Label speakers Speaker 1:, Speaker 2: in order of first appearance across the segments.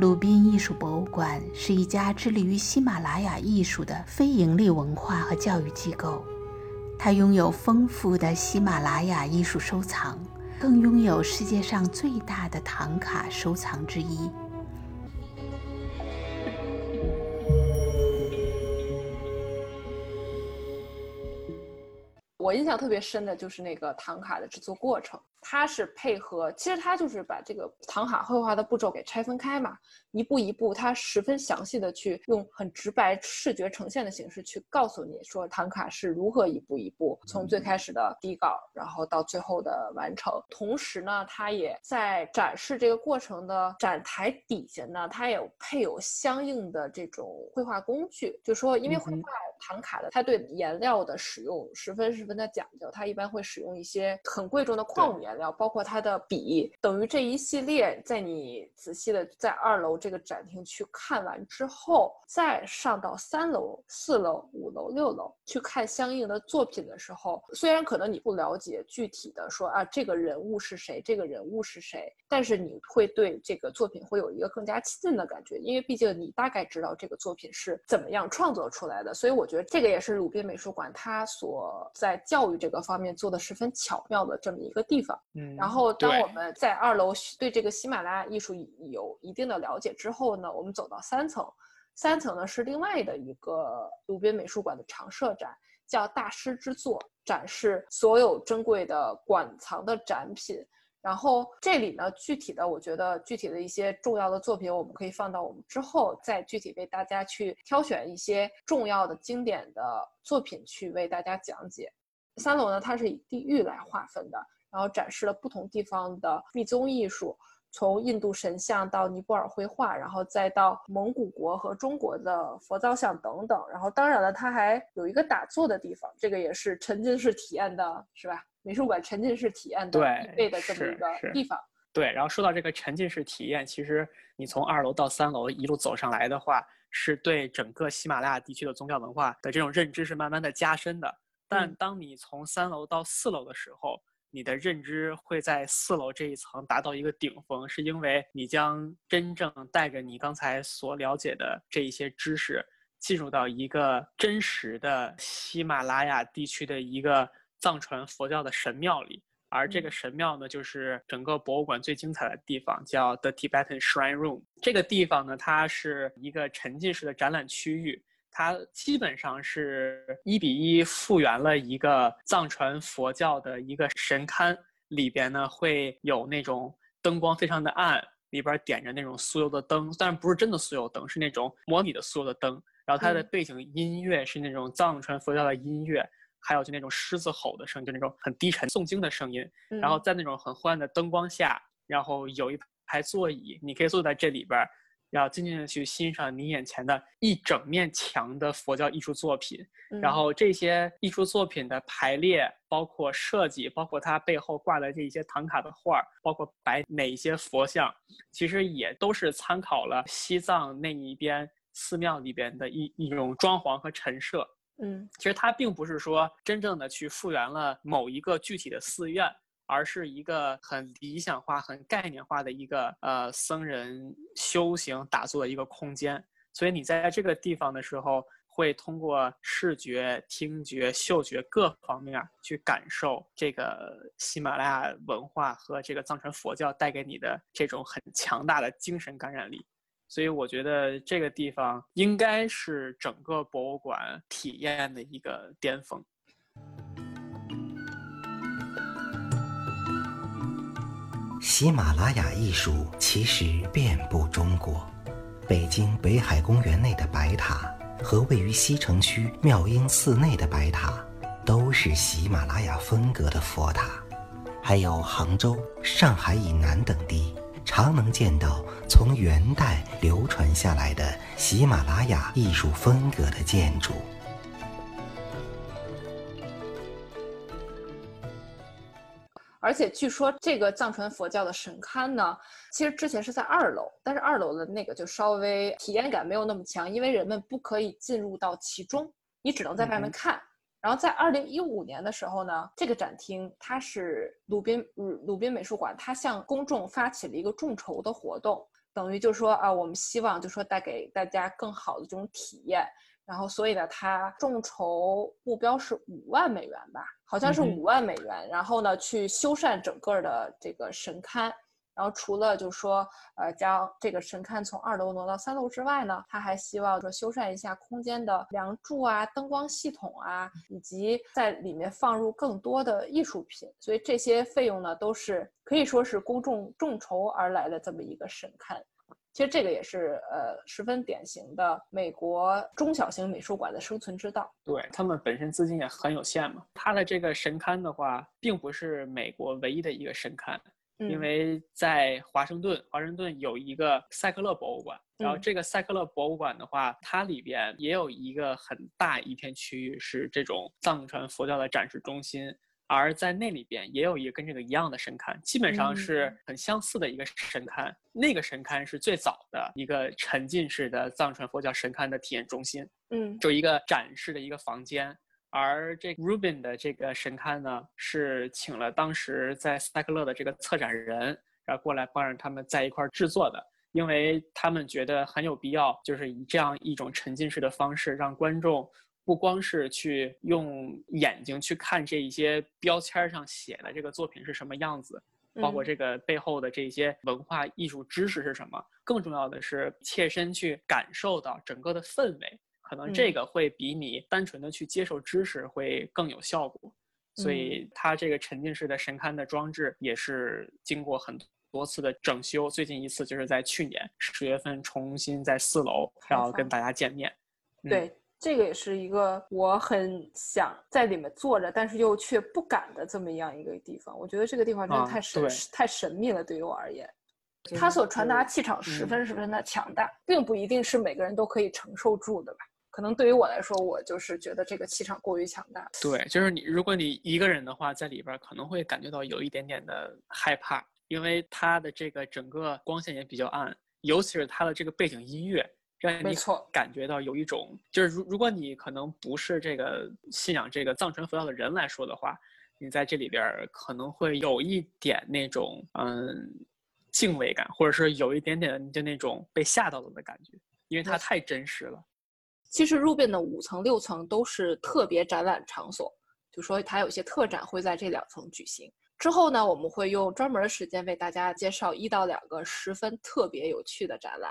Speaker 1: 鲁宾艺术博物馆是一家致力于喜马拉雅艺术的非营利文化和教育机构，它拥有丰富的喜马拉雅艺术收藏，更拥有世界上最大的唐卡收藏之一。
Speaker 2: 我印象特别深的就是那个唐卡的制作过程。它是配合，其实它就是把这个唐卡绘画的步骤给拆分开嘛，一步一步，它十分详细的去用很直白视觉呈现的形式去告诉你说唐卡是如何一步一步从最开始的底稿，然后到最后的完成。同时呢，它也在展示这个过程的展台底下呢，它也配有相应的这种绘画工具。就说因为绘画唐卡的，它对颜料的使用十分十分的讲究，它一般会使用一些很贵重的矿物颜。颜料包括它的笔，等于这一系列，在你仔细的在二楼这个展厅去看完之后，再上到三楼、四楼、五楼、六楼去看相应的作品的时候，虽然可能你不了解具体的说啊这个人物是谁，这个人物是谁，但是你会对这个作品会有一个更加亲近的感觉，因为毕竟你大概知道这个作品是怎么样创作出来的，所以我觉得这个也是鲁宾美术馆它所在教育这个方面做的十分巧妙的这么一个地方。
Speaker 3: 嗯，
Speaker 2: 然后当我们在二楼对这个喜马拉雅艺术有一定的了解之后呢，我们走到三层，三层呢是另外的一个鲁宾美术馆的常设展，叫大师之作，展示所有珍贵的馆藏的展品。然后这里呢，具体的我觉得具体的一些重要的作品，我们可以放到我们之后再具体为大家去挑选一些重要的经典的作品去为大家讲解。三楼呢，它是以地域来划分的。然后展示了不同地方的密宗艺术，从印度神像到尼泊尔绘画，然后再到蒙古国和中国的佛造像等等。然后当然了，它还有一个打坐的地方，这个也是沉浸式体验的，是吧？美术馆沉浸式体验的必备的这么一个地方。
Speaker 3: 对，然后说到这个沉浸式体验，其实你从二楼到三楼一路走上来的话，是对整个喜马拉雅地区的宗教文化的这种认知是慢慢的加深的。但当你从三楼到四楼的时候，你的认知会在四楼这一层达到一个顶峰，是因为你将真正带着你刚才所了解的这一些知识，进入到一个真实的喜马拉雅地区的一个藏传佛教的神庙里，而这个神庙呢，就是整个博物馆最精彩的地方，叫 The Tibetan Shrine Room。这个地方呢，它是一个沉浸式的展览区域。它基本上是一比一复原了一个藏传佛教的一个神龛，里边呢会有那种灯光非常的暗，里边点着那种酥油的灯，但是不是真的酥油灯，是那种模拟的酥油的灯。然后它的背景音乐是那种藏传佛教的音乐，还有就那种狮子吼的声音，就那种很低沉诵经的声音。然后在那种很昏暗的灯光下，然后有一排座椅，你可以坐在这里边。然后静静的去欣赏你眼前的一整面墙的佛教艺术作品，然后这些艺术作品的排列，包括设计，包括它背后挂的这些唐卡的画，包括摆哪一些佛像，其实也都是参考了西藏那一边寺庙里边的一一种装潢和陈设。
Speaker 2: 嗯，
Speaker 3: 其实它并不是说真正的去复原了某一个具体的寺院。而是一个很理想化、很概念化的一个呃僧人修行打坐的一个空间，所以你在这个地方的时候，会通过视觉、听觉、嗅觉各方面去感受这个喜马拉雅文化和这个藏传佛教带给你的这种很强大的精神感染力。所以我觉得这个地方应该是整个博物馆体验的一个巅峰。
Speaker 4: 喜马拉雅艺术其实遍布中国，北京北海公园内的白塔和位于西城区妙音寺内的白塔，都是喜马拉雅风格的佛塔。还有杭州、上海以南等地，常能见到从元代流传下来的喜马拉雅艺术风格的建筑。
Speaker 2: 而且据说这个藏传佛教的神龛呢，其实之前是在二楼，但是二楼的那个就稍微体验感没有那么强，因为人们不可以进入到其中，你只能在外面看。然后在二零一五年的时候呢，这个展厅它是鲁宾鲁鲁宾美术馆，它向公众发起了一个众筹的活动，等于就说啊，我们希望就说带给大家更好的这种体验。然后，所以呢，他众筹目标是五万美元吧，好像是五万美元。然后呢，去修缮整个的这个神龛。然后除了就说呃将这个神龛从二楼挪到三楼之外呢，他还希望说修缮一下空间的梁柱啊、灯光系统啊，以及在里面放入更多的艺术品。所以这些费用呢，都是可以说是公众众筹而来的这么一个神龛。其实这个也是呃十分典型的美国中小型美术馆的生存之道。
Speaker 3: 对他们本身资金也很有限嘛。它的这个神龛的话，并不是美国唯一的一个神龛，因为在华盛顿，华盛顿有一个塞克勒博物馆。然后这个塞克勒博物馆的话，它里边也有一个很大一片区域是这种藏传佛教的展示中心。而在那里边也有一个跟这个一样的神龛，基本上是很相似的一个神龛。那个神龛是最早的一个沉浸式的藏传佛教神龛的体验中心，
Speaker 2: 嗯，
Speaker 3: 就一个展示的一个房间。而这 Rubin 的这个神龛呢，是请了当时在塞克勒的这个策展人，然后过来帮着他们在一块制作的，因为他们觉得很有必要，就是以这样一种沉浸式的方式让观众。不光是去用眼睛去看这一些标签上写的这个作品是什么样子，包括这个背后的这些文化艺术知识是什么，更重要的是切身去感受到整个的氛围，可能这个会比你单纯的去接受知识会更有效果。所以它这个沉浸式的神龛的装置也是经过很多次的整修，最近一次就是在去年十月份重新在四楼要跟大家见面。
Speaker 2: 对。这个也是一个我很想在里面坐着，但是又却不敢的这么样一个地方。我觉得这个地方真的太神太神秘了，对于我而言，它所传达气场十分十分的强大，并不一定是每个人都可以承受住的吧？可能对于我来说，我就是觉得这个气场过于强大。
Speaker 3: 对，就是你，如果你一个人的话，在里边可能会感觉到有一点点的害怕，因为它的这个整个光线也比较暗，尤其是它的这个背景音乐。让你感觉到有一种，就是如如果你可能不是这个信仰这个藏传佛教的人来说的话，你在这里边可能会有一点那种嗯敬畏感，或者是有一点点就那种被吓到了的感觉，因为它太真实了。
Speaker 2: 其实入边的五层六层都是特别展览场所，就说它有些特展会在这两层举行。之后呢，我们会用专门的时间为大家介绍一到两个十分特别有趣的展览。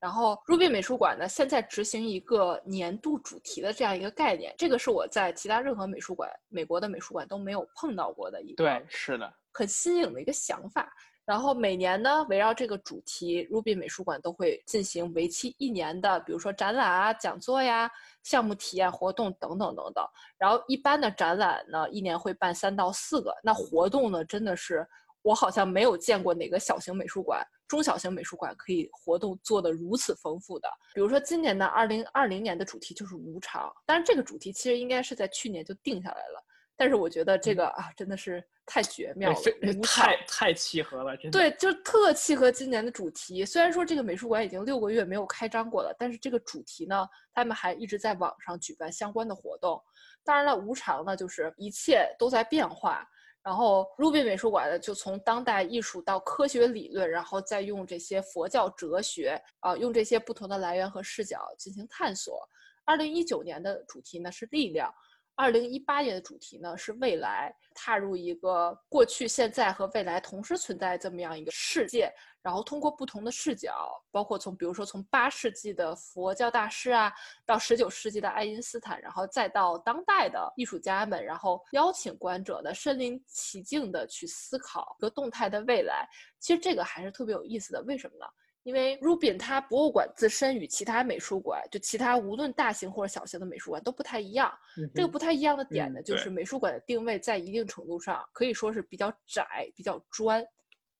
Speaker 2: 然后，Ruby 美术馆呢，现在执行一个年度主题的这样一个概念，这个是我在其他任何美术馆、美国的美术馆都没有碰到过的一个，
Speaker 3: 对，是的，
Speaker 2: 很新颖的一个想法。然后每年呢，围绕这个主题，Ruby 美术馆都会进行为期一年的，比如说展览啊、讲座呀、项目体验活动等等等等。然后一般的展览呢，一年会办三到四个，那活动呢，真的是。我好像没有见过哪个小型美术馆、中小型美术馆可以活动做得如此丰富的。比如说今年的二零二零年的主题就是无常，但是这个主题其实应该是在去年就定下来了。但是我觉得这个啊，真的是太绝妙了，
Speaker 3: 太太契合了，真
Speaker 2: 的。对，就特契合今年的主题。虽然说这个美术馆已经六个月没有开张过了，但是这个主题呢，他们还一直在网上举办相关的活动。当然了，无常呢，就是一切都在变化。然后，Ruby 美术馆呢，就从当代艺术到科学理论，然后再用这些佛教哲学啊，用这些不同的来源和视角进行探索。二零一九年的主题呢是力量。二零一八年的主题呢是未来，踏入一个过去、现在和未来同时存在这么样一个世界，然后通过不同的视角，包括从比如说从八世纪的佛教大师啊，到十九世纪的爱因斯坦，然后再到当代的艺术家们，然后邀请观者呢身临其境的去思考一个动态的未来。其实这个还是特别有意思的，为什么呢？因为 Rubin 它博物馆自身与其他美术馆，就其他无论大型或者小型的美术馆都不太一样。这个不太一样的点呢，就是美术馆的定位在一定程度上可以说是比较窄、比较专，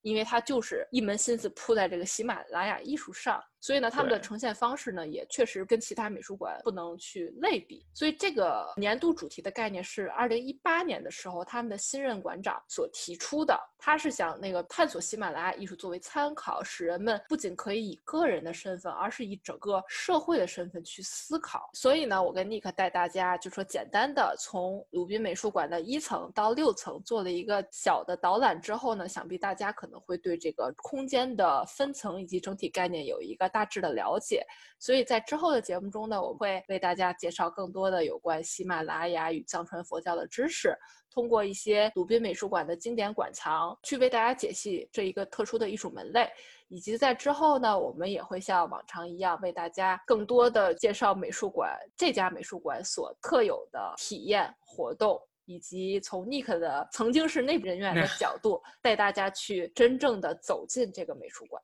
Speaker 2: 因为它就是一门心思扑在这个喜马拉雅艺术上。所以呢，他们的呈现方式呢，也确实跟其他美术馆不能去类比。所以这个年度主题的概念是二零一八年的时候，他们的新任馆长所提出的。他是想那个探索喜马拉雅艺术作为参考，使人们不仅可以以个人的身份，而是以整个社会的身份去思考。所以呢，我跟尼克带大家就说简单的从鲁宾美术馆的一层到六层做了一个小的导览之后呢，想必大家可能会对这个空间的分层以及整体概念有一个大致的了解。所以在之后的节目中呢，我会为大家介绍更多的有关喜马拉雅与藏传佛教的知识。通过一些鲁宾美术馆的经典馆藏，去为大家解析这一个特殊的艺术门类，以及在之后呢，我们也会像往常一样，为大家更多的介绍美术馆这家美术馆所特有的体验活动，以及从 Nick 的曾经是内部人员的角度，带大家去真正的走进这个美术馆。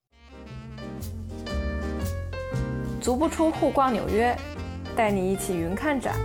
Speaker 5: 足不出户逛纽约，带你一起云看展。